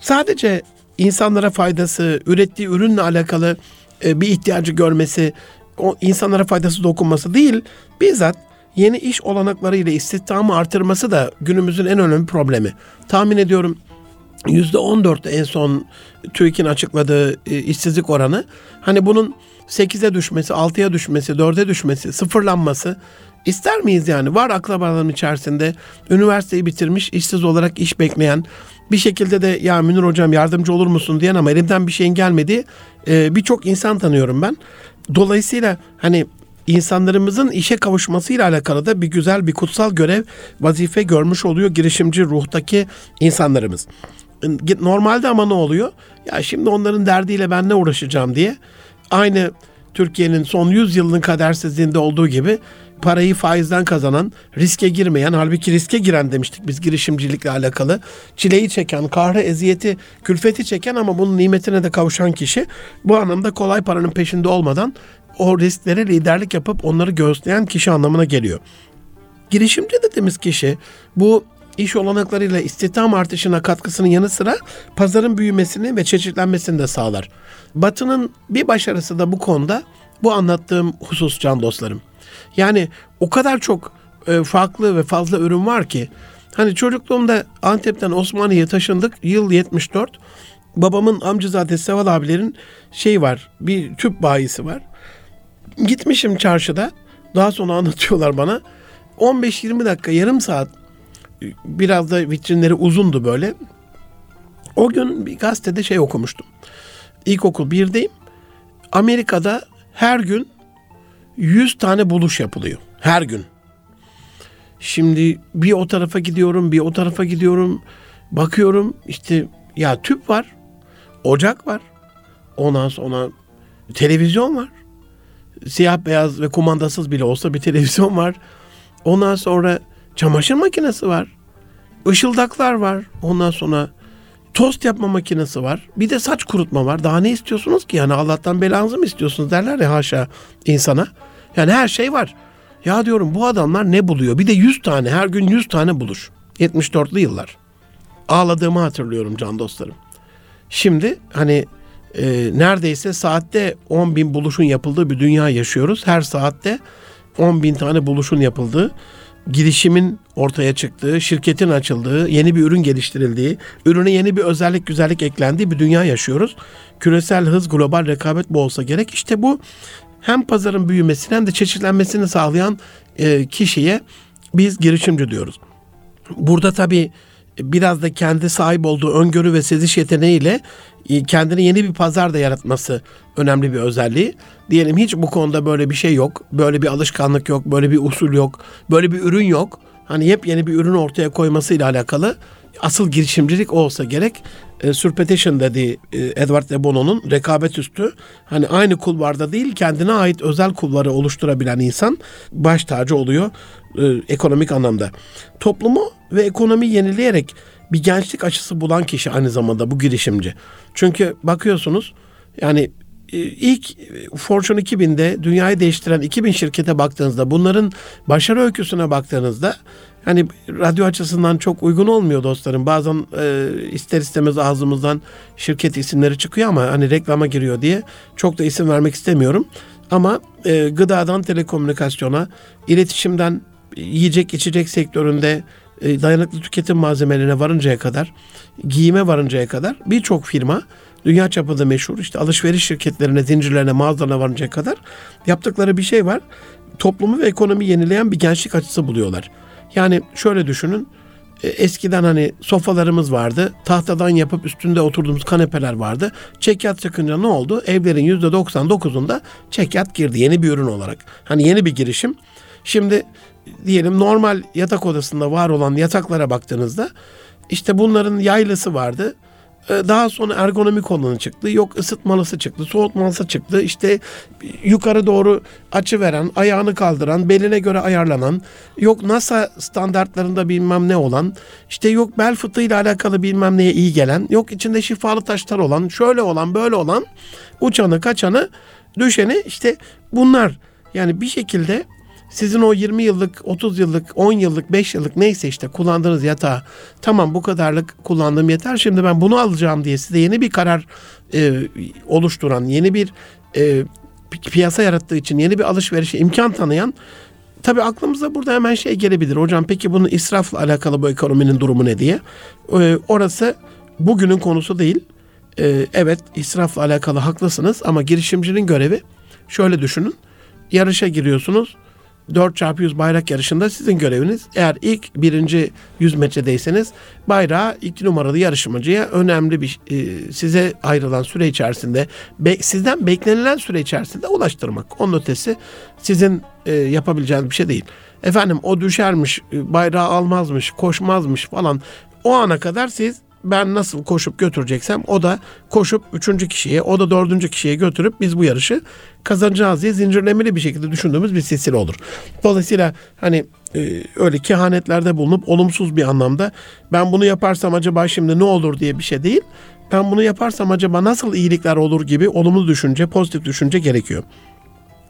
sadece insanlara faydası, ürettiği ürünle alakalı e, bir ihtiyacı görmesi, o insanlara faydası dokunması değil, bizzat yeni iş olanakları ile istihdamı artırması da günümüzün en önemli problemi. Tahmin ediyorum %14'te en son TÜİK'in açıkladığı e, işsizlik oranı. Hani bunun 8'e düşmesi, 6'ya düşmesi, 4'e düşmesi, sıfırlanması ister miyiz yani? Var akrabalarım içerisinde üniversiteyi bitirmiş, işsiz olarak iş bekleyen, bir şekilde de ya Münir hocam yardımcı olur musun diyen ama elimden bir şeyin gelmediği e, birçok insan tanıyorum ben. Dolayısıyla hani insanlarımızın işe kavuşmasıyla alakalı da bir güzel bir kutsal görev vazife görmüş oluyor girişimci ruhtaki insanlarımız. Normalde ama ne oluyor? Ya şimdi onların derdiyle ben ne uğraşacağım diye aynı Türkiye'nin son 100 yılının kadersizliğinde olduğu gibi parayı faizden kazanan, riske girmeyen, halbuki riske giren demiştik biz girişimcilikle alakalı. Çileyi çeken, kahrı, eziyeti, külfeti çeken ama bunun nimetine de kavuşan kişi bu anlamda kolay paranın peşinde olmadan o risklere liderlik yapıp onları göğüsleyen kişi anlamına geliyor. Girişimci dediğimiz kişi bu iş olanaklarıyla istihdam artışına katkısının yanı sıra pazarın büyümesini ve çeşitlenmesini de sağlar. Batı'nın bir başarısı da bu konuda bu anlattığım husus can dostlarım. Yani o kadar çok e, farklı ve fazla ürün var ki Hani çocukluğumda Antep'ten Osmaniye'ye taşındık. Yıl 74. Babamın amcazadesi Seval abilerin şey var. Bir tüp bayisi var. Gitmişim çarşıda. Daha sonra anlatıyorlar bana. 15-20 dakika yarım saat biraz da vitrinleri uzundu böyle. O gün bir gazetede şey okumuştum. İlkokul 1'deyim. Amerika'da her gün 100 tane buluş yapılıyor. Her gün. Şimdi bir o tarafa gidiyorum, bir o tarafa gidiyorum. Bakıyorum işte ya tüp var, ocak var. Ondan sonra televizyon var. Siyah beyaz ve kumandasız bile olsa bir televizyon var. Ondan sonra çamaşır makinesi var. Işıldaklar var. Ondan sonra tost yapma makinesi var. Bir de saç kurutma var. Daha ne istiyorsunuz ki? Yani Allah'tan belanızı mı istiyorsunuz derler ya haşa insana. Yani her şey var. Ya diyorum bu adamlar ne buluyor? Bir de 100 tane her gün 100 tane bulur. 74'lü yıllar. Ağladığımı hatırlıyorum can dostlarım. Şimdi hani e, neredeyse saatte 10 bin buluşun yapıldığı bir dünya yaşıyoruz. Her saatte 10 bin tane buluşun yapıldığı, girişimin ortaya çıktığı, şirketin açıldığı, yeni bir ürün geliştirildiği, ürüne yeni bir özellik, güzellik eklendiği bir dünya yaşıyoruz. Küresel hız, global rekabet bu olsa gerek. İşte bu hem pazarın büyümesini hem de çeşitlenmesini sağlayan e, kişiye biz girişimci diyoruz. Burada tabii biraz da kendi sahip olduğu öngörü ve seziş yeteneğiyle e, kendine yeni bir pazar da yaratması önemli bir özelliği. Diyelim hiç bu konuda böyle bir şey yok. Böyle bir alışkanlık yok. Böyle bir usul yok. Böyle bir ürün yok. Hani yepyeni bir ürün ortaya koymasıyla alakalı asıl girişimcilik olsa gerek. E, Surpetition dediği e, Edward de Bono'nun rekabet üstü. Hani aynı kulvarda değil kendine ait özel kulvarı oluşturabilen insan baş tacı oluyor e, ekonomik anlamda. Toplumu ve ekonomi yenileyerek bir gençlik açısı bulan kişi aynı zamanda bu girişimci. Çünkü bakıyorsunuz yani e, ilk Fortune 2000'de dünyayı değiştiren 2000 şirkete baktığınızda bunların başarı öyküsüne baktığınızda hani radyo açısından çok uygun olmuyor dostlarım. Bazen e, ister istemez ağzımızdan şirket isimleri çıkıyor ama hani reklama giriyor diye çok da isim vermek istemiyorum. Ama e, gıdadan telekomünikasyona, iletişimden yiyecek içecek sektöründe e, dayanıklı tüketim malzemelerine varıncaya kadar, giyime varıncaya kadar birçok firma dünya çapında meşhur işte alışveriş şirketlerine, zincirlerine, mağazalarına varıncaya kadar yaptıkları bir şey var. Toplumu ve ekonomi yenileyen bir gençlik açısı buluyorlar. Yani şöyle düşünün. E, eskiden hani sofalarımız vardı. Tahtadan yapıp üstünde oturduğumuz kanepeler vardı. Çekyat çıkınca ne oldu? Evlerin %99'unda çekyat girdi yeni bir ürün olarak. Hani yeni bir girişim. Şimdi diyelim normal yatak odasında var olan yataklara baktığınızda işte bunların yaylısı vardı. Ee, daha sonra ergonomik olanı çıktı. Yok ısıtmalısı çıktı, soğutmalısı çıktı. İşte yukarı doğru açı veren, ayağını kaldıran, beline göre ayarlanan, yok NASA standartlarında bilmem ne olan, işte yok bel fıtığıyla alakalı bilmem neye iyi gelen, yok içinde şifalı taşlar olan, şöyle olan, böyle olan, uçanı, kaçanı, düşeni işte bunlar. Yani bir şekilde sizin o 20 yıllık, 30 yıllık, 10 yıllık, 5 yıllık neyse işte kullandığınız yatağı tamam bu kadarlık kullandığım yeter şimdi ben bunu alacağım diye size yeni bir karar e, oluşturan, yeni bir e, piyasa yarattığı için yeni bir alışverişe imkan tanıyan Tabii aklımıza burada hemen şey gelebilir. Hocam peki bunun israfla alakalı bu ekonominin durumu ne diye. Ee, orası bugünün konusu değil. Ee, evet israfla alakalı haklısınız ama girişimcinin görevi şöyle düşünün. Yarışa giriyorsunuz. 4 çarpı 100 bayrak yarışında sizin göreviniz eğer ilk birinci 100 metredeyseniz bayrağı iki numaralı yarışmacıya önemli bir e, size ayrılan süre içerisinde be, sizden beklenilen süre içerisinde ulaştırmak. Onun ötesi sizin e, yapabileceğiniz bir şey değil. Efendim o düşermiş, e, bayrağı almazmış, koşmazmış falan. O ana kadar siz ben nasıl koşup götüreceksem o da koşup üçüncü kişiye o da dördüncü kişiye götürüp biz bu yarışı kazanacağız diye zincirlemeli bir şekilde düşündüğümüz bir silsile olur. Dolayısıyla hani e, öyle kehanetlerde bulunup olumsuz bir anlamda ben bunu yaparsam acaba şimdi ne olur diye bir şey değil. Ben bunu yaparsam acaba nasıl iyilikler olur gibi olumlu düşünce, pozitif düşünce gerekiyor.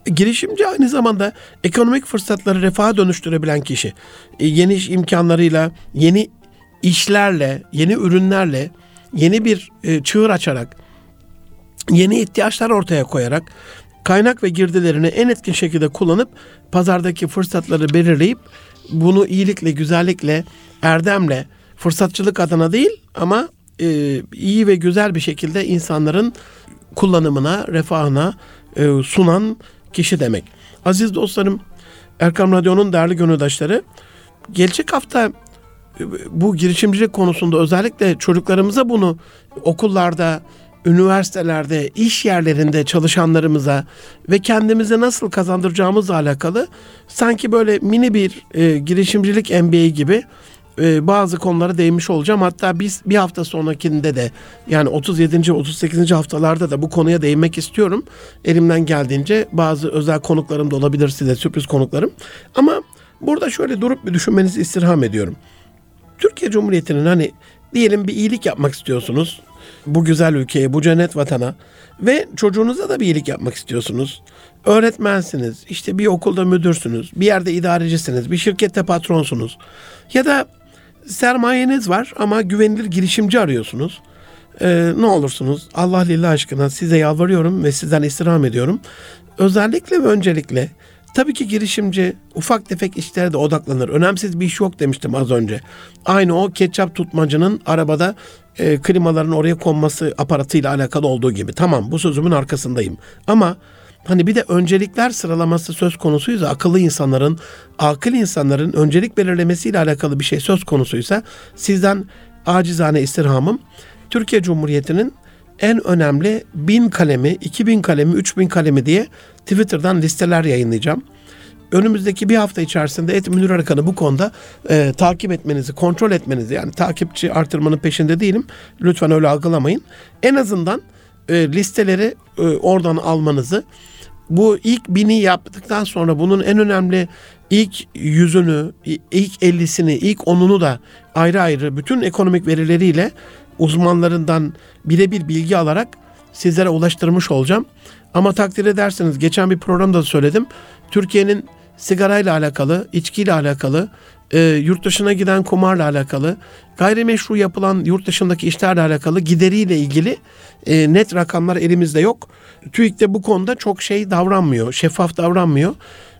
Girişimci aynı zamanda ekonomik fırsatları refaha dönüştürebilen kişi. E, yeni iş imkanlarıyla, yeni işlerle, yeni ürünlerle, yeni bir e, çığır açarak, yeni ihtiyaçlar ortaya koyarak kaynak ve girdilerini en etkin şekilde kullanıp pazardaki fırsatları belirleyip bunu iyilikle, güzellikle, erdemle, fırsatçılık adına değil ama e, iyi ve güzel bir şekilde insanların kullanımına, refahına e, sunan kişi demek. Aziz dostlarım, Erkam Radyo'nun değerli gönüldaşları, gelecek hafta bu girişimcilik konusunda özellikle çocuklarımıza bunu okullarda, üniversitelerde, iş yerlerinde çalışanlarımıza ve kendimize nasıl kazandıracağımızla alakalı sanki böyle mini bir e, girişimcilik MBA gibi e, bazı konulara değinmiş olacağım. Hatta biz bir hafta sonrakinde de yani 37. 38. haftalarda da bu konuya değinmek istiyorum. Elimden geldiğince bazı özel konuklarım da olabilir size sürpriz konuklarım. Ama burada şöyle durup bir düşünmenizi istirham ediyorum. Türkiye Cumhuriyeti'nin hani diyelim bir iyilik yapmak istiyorsunuz. Bu güzel ülkeye, bu cennet vatana ve çocuğunuza da bir iyilik yapmak istiyorsunuz. Öğretmensiniz, işte bir okulda müdürsünüz, bir yerde idarecisiniz, bir şirkette patronsunuz. Ya da sermayeniz var ama güvenilir girişimci arıyorsunuz. Ee, ne olursunuz Allah lillah aşkına size yalvarıyorum ve sizden istirham ediyorum. Özellikle ve öncelikle tabii ki girişimci ufak tefek işlere de odaklanır. Önemsiz bir iş yok demiştim az önce. Aynı o ketçap tutmacının arabada e, klimaların oraya konması aparatıyla alakalı olduğu gibi. Tamam bu sözümün arkasındayım. Ama Hani bir de öncelikler sıralaması söz konusuysa akıllı insanların, akıl insanların öncelik belirlemesiyle alakalı bir şey söz konusuysa sizden acizane istirhamım Türkiye Cumhuriyeti'nin en önemli bin kalemi, iki bin kalemi, üç bin kalemi diye Twitter'dan listeler yayınlayacağım. Önümüzdeki bir hafta içerisinde Et Münir Arıkan'ı bu konuda e, takip etmenizi, kontrol etmenizi yani takipçi artırmanın peşinde değilim. Lütfen öyle algılamayın. En azından e, listeleri e, oradan almanızı bu ilk bini yaptıktan sonra bunun en önemli ilk yüzünü, ilk ellisini, ilk onunu da ayrı ayrı bütün ekonomik verileriyle uzmanlarından birebir bilgi alarak sizlere ulaştırmış olacağım. Ama takdir ederseniz geçen bir programda söyledim. Türkiye'nin sigarayla alakalı, içkiyle alakalı, e, yurt dışına giden kumarla alakalı, gayrimeşru yapılan yurt dışındaki işlerle alakalı gideriyle ilgili e, net rakamlar elimizde yok. TÜİK de bu konuda çok şey davranmıyor, şeffaf davranmıyor.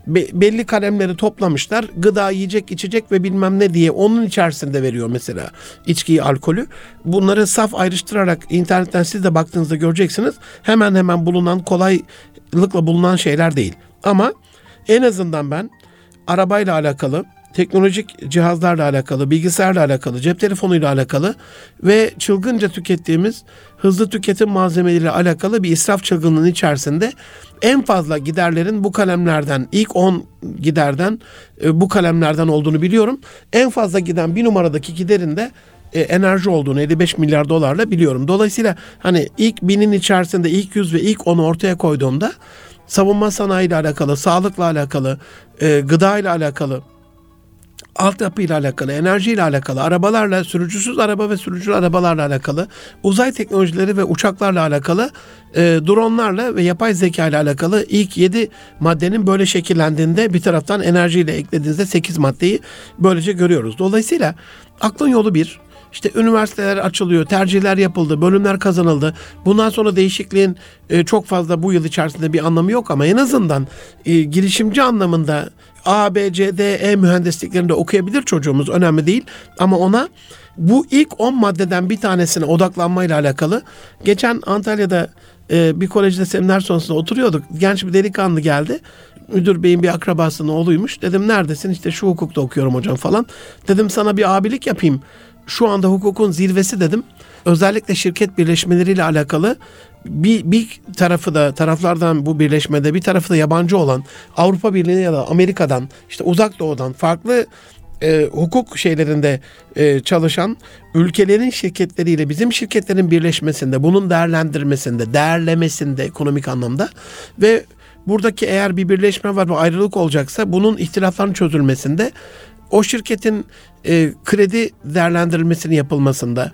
Be, belli kalemleri toplamışlar. Gıda, yiyecek, içecek ve bilmem ne diye onun içerisinde veriyor mesela içkiyi, alkolü. Bunları saf ayrıştırarak internetten siz de baktığınızda göreceksiniz. Hemen hemen bulunan, kolaylıkla bulunan şeyler değil. Ama en azından ben arabayla alakalı teknolojik cihazlarla alakalı, bilgisayarla alakalı, cep telefonuyla alakalı ve çılgınca tükettiğimiz hızlı tüketim malzemeleriyle alakalı bir israf çılgınlığının içerisinde en fazla giderlerin bu kalemlerden, ilk 10 giderden e, bu kalemlerden olduğunu biliyorum. En fazla giden bir numaradaki giderin de e, enerji olduğunu 55 milyar dolarla biliyorum. Dolayısıyla hani ilk binin içerisinde ilk 100 ve ilk 10'u ortaya koyduğumda savunma sanayi ile alakalı, sağlıkla alakalı, e, gıda ile alakalı, altyapıyla alakalı, enerjiyle alakalı, arabalarla, sürücüsüz araba ve sürücülü arabalarla alakalı, uzay teknolojileri ve uçaklarla alakalı, e, dronlarla ve yapay zeka ile alakalı ilk 7 maddenin böyle şekillendiğinde bir taraftan enerjiyle eklediğinizde 8 maddeyi böylece görüyoruz. Dolayısıyla aklın yolu bir, işte üniversiteler açılıyor, tercihler yapıldı, bölümler kazanıldı. Bundan sonra değişikliğin e, çok fazla bu yıl içerisinde bir anlamı yok ama en azından e, girişimci anlamında A, B, C, D, E mühendisliklerinde okuyabilir çocuğumuz önemli değil. Ama ona bu ilk 10 maddeden bir tanesine odaklanmayla alakalı. Geçen Antalya'da e, bir kolejde seminer sonrasında oturuyorduk. Genç bir delikanlı geldi. Müdür beyin bir akrabasının oğluymuş. Dedim neredesin? İşte şu hukukta okuyorum hocam falan. Dedim sana bir abilik yapayım. Şu anda hukukun zirvesi dedim. Özellikle şirket birleşmeleriyle alakalı bir, bir tarafı da taraflardan bu birleşmede bir tarafı da yabancı olan Avrupa Birliği ya da Amerika'dan işte uzak doğudan farklı e, hukuk şeylerinde e, çalışan ülkelerin şirketleriyle bizim şirketlerin birleşmesinde, bunun değerlendirmesinde, değerlemesinde ekonomik anlamda ve buradaki eğer bir birleşme var ve ayrılık olacaksa bunun ihtilafların çözülmesinde o şirketin e, kredi değerlendirilmesinin yapılmasında,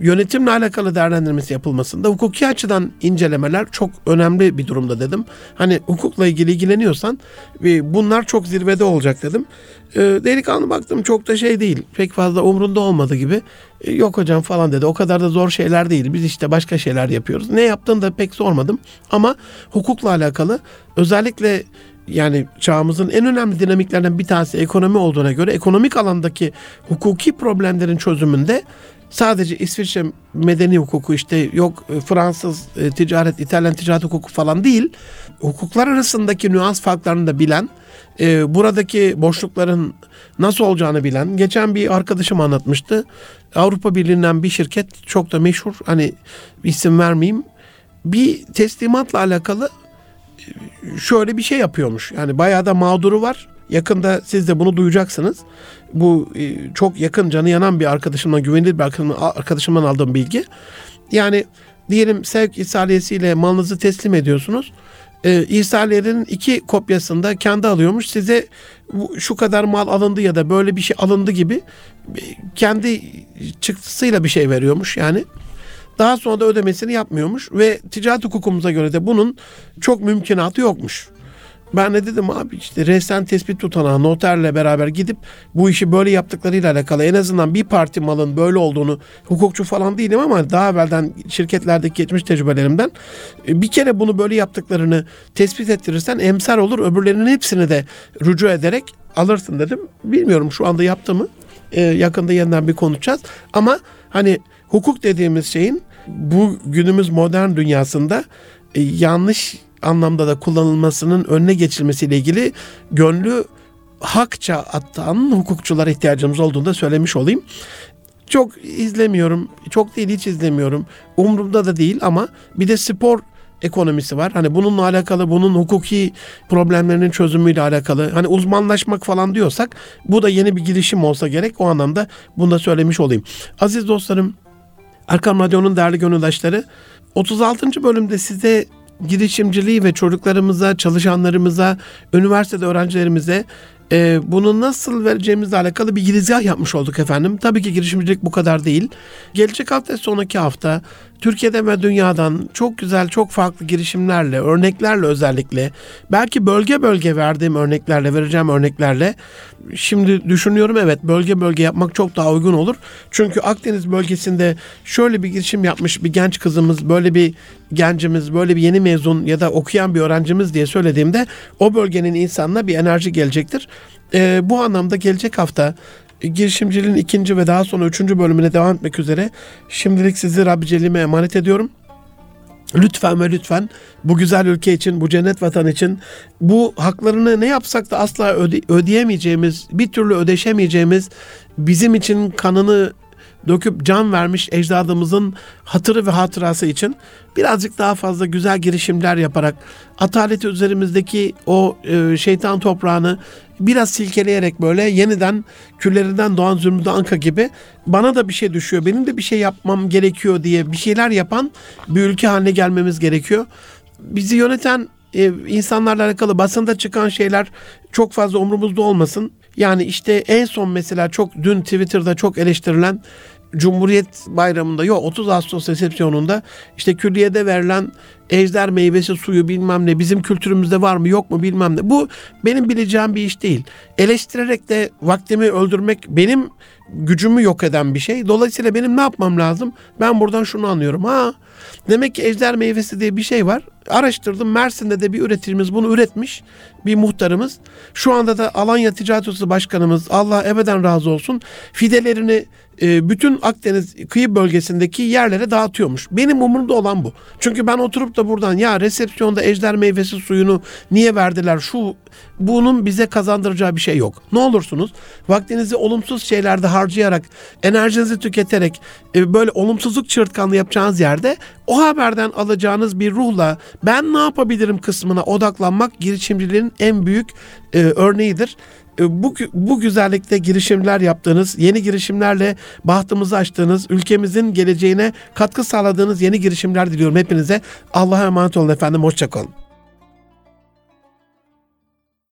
yönetimle alakalı değerlendirmesi yapılmasında hukuki açıdan incelemeler çok önemli bir durumda dedim. Hani hukukla ilgili ilgileniyorsan e, bunlar çok zirvede olacak dedim. E, delikanlı baktım çok da şey değil. Pek fazla umrunda olmadı gibi. E, yok hocam falan dedi. O kadar da zor şeyler değil. Biz işte başka şeyler yapıyoruz. Ne yaptığını da pek sormadım. Ama hukukla alakalı özellikle yani çağımızın en önemli dinamiklerinden bir tanesi ekonomi olduğuna göre ekonomik alandaki hukuki problemlerin çözümünde sadece İsviçre medeni hukuku işte yok e, Fransız e, ticaret, İtalyan ticaret hukuku falan değil. Hukuklar arasındaki nüans farklarını da bilen, e, buradaki boşlukların nasıl olacağını bilen. Geçen bir arkadaşım anlatmıştı. Avrupa Birliği'nden bir şirket çok da meşhur hani isim vermeyeyim. Bir teslimatla alakalı şöyle bir şey yapıyormuş. Yani bayağı da mağduru var. Yakında siz de bunu duyacaksınız. Bu e, çok yakın canı yanan bir arkadaşımdan, güvenilir bir arkadaşımdan aldığım bilgi. Yani diyelim sevk isaliyesiyle malınızı teslim ediyorsunuz. E, İsaliyenin iki kopyasında kendi alıyormuş. Size şu kadar mal alındı ya da böyle bir şey alındı gibi e, kendi çıktısıyla bir şey veriyormuş yani. Daha sonra da ödemesini yapmıyormuş ve ticaret hukukumuza göre de bunun çok mümkünatı yokmuş. Ben de dedim abi işte resen tespit tutanağı noterle beraber gidip bu işi böyle yaptıklarıyla alakalı en azından bir parti malın böyle olduğunu hukukçu falan değilim ama daha evvelden şirketlerdeki geçmiş tecrübelerimden e, bir kere bunu böyle yaptıklarını tespit ettirirsen emsal olur öbürlerinin hepsini de rücu ederek alırsın dedim. Bilmiyorum şu anda yaptı mı? Ee, yakında yeniden bir konuşacağız. Ama hani hukuk dediğimiz şeyin bu günümüz modern dünyasında e, yanlış anlamda da kullanılmasının önüne geçilmesiyle ilgili gönlü hakça attan hukukçulara ihtiyacımız olduğunu da söylemiş olayım. Çok izlemiyorum. Çok değil hiç izlemiyorum. Umurumda da değil ama bir de spor ekonomisi var. Hani bununla alakalı bunun hukuki problemlerinin çözümüyle alakalı hani uzmanlaşmak falan diyorsak bu da yeni bir girişim olsa gerek. O anlamda bunu da söylemiş olayım. Aziz dostlarım Erkam Radyo'nun değerli gönüldaşları 36. bölümde size girişimciliği ve çocuklarımıza, çalışanlarımıza, üniversitede öğrencilerimize e, bunu nasıl vereceğimizle alakalı bir girizgah yapmış olduk efendim. Tabii ki girişimcilik bu kadar değil. Gelecek hafta sonraki hafta Türkiye'de ve dünyadan çok güzel, çok farklı girişimlerle, örneklerle özellikle, belki bölge bölge verdiğim örneklerle, vereceğim örneklerle, şimdi düşünüyorum evet bölge bölge yapmak çok daha uygun olur. Çünkü Akdeniz bölgesinde şöyle bir girişim yapmış bir genç kızımız, böyle bir gencimiz, böyle bir yeni mezun ya da okuyan bir öğrencimiz diye söylediğimde o bölgenin insanına bir enerji gelecektir. Ee, bu anlamda gelecek hafta girişimciliğin ikinci ve daha sonra üçüncü bölümüne devam etmek üzere şimdilik sizi Rabbi Celle'ime emanet ediyorum. Lütfen ve lütfen bu güzel ülke için, bu cennet vatan için bu haklarını ne yapsak da asla öde- ödeyemeyeceğimiz, bir türlü ödeşemeyeceğimiz, bizim için kanını döküp can vermiş ecdadımızın hatırı ve hatırası için birazcık daha fazla güzel girişimler yaparak ataleti üzerimizdeki o e, şeytan toprağını biraz silkeleyerek böyle yeniden küllerinden doğan Zümrüt Anka gibi bana da bir şey düşüyor. Benim de bir şey yapmam gerekiyor diye bir şeyler yapan bir ülke haline gelmemiz gerekiyor. Bizi yöneten e, insanlarla alakalı basında çıkan şeyler çok fazla umrumuzda olmasın. Yani işte en son mesela çok dün Twitter'da çok eleştirilen Cumhuriyet Bayramı'nda yok 30 Ağustos resepsiyonunda işte külliyede verilen ejder meyvesi suyu bilmem ne bizim kültürümüzde var mı yok mu bilmem ne. Bu benim bileceğim bir iş değil. Eleştirerek de vaktimi öldürmek benim gücümü yok eden bir şey. Dolayısıyla benim ne yapmam lazım? Ben buradan şunu anlıyorum. Ha demek ki ejder meyvesi diye bir şey var. Araştırdım. Mersin'de de bir üreticimiz bunu üretmiş. Bir muhtarımız. Şu anda da Alanya Ticaret Odası Başkanımız Allah ebeden razı olsun. Fidelerini e, bütün Akdeniz kıyı bölgesindeki yerlere dağıtıyormuş. Benim umurumda olan bu. Çünkü ben oturup da buradan ya resepsiyonda ejder meyvesi suyunu niye verdiler şu bunun bize kazandıracağı bir şey yok. Ne olursunuz vaktinizi olumsuz şeylerde harcayarak enerjinizi tüketerek e, böyle olumsuzluk çırtkanlığı yapacağınız yerde o haberden alacağınız bir ruhla ben ne yapabilirim kısmına odaklanmak girişimciliğin en büyük e, örneğidir. E, bu, bu güzellikte girişimler yaptığınız, yeni girişimlerle bahtımızı açtığınız, ülkemizin geleceğine katkı sağladığınız yeni girişimler diliyorum hepinize. Allah'a emanet olun efendim, hoşçakalın.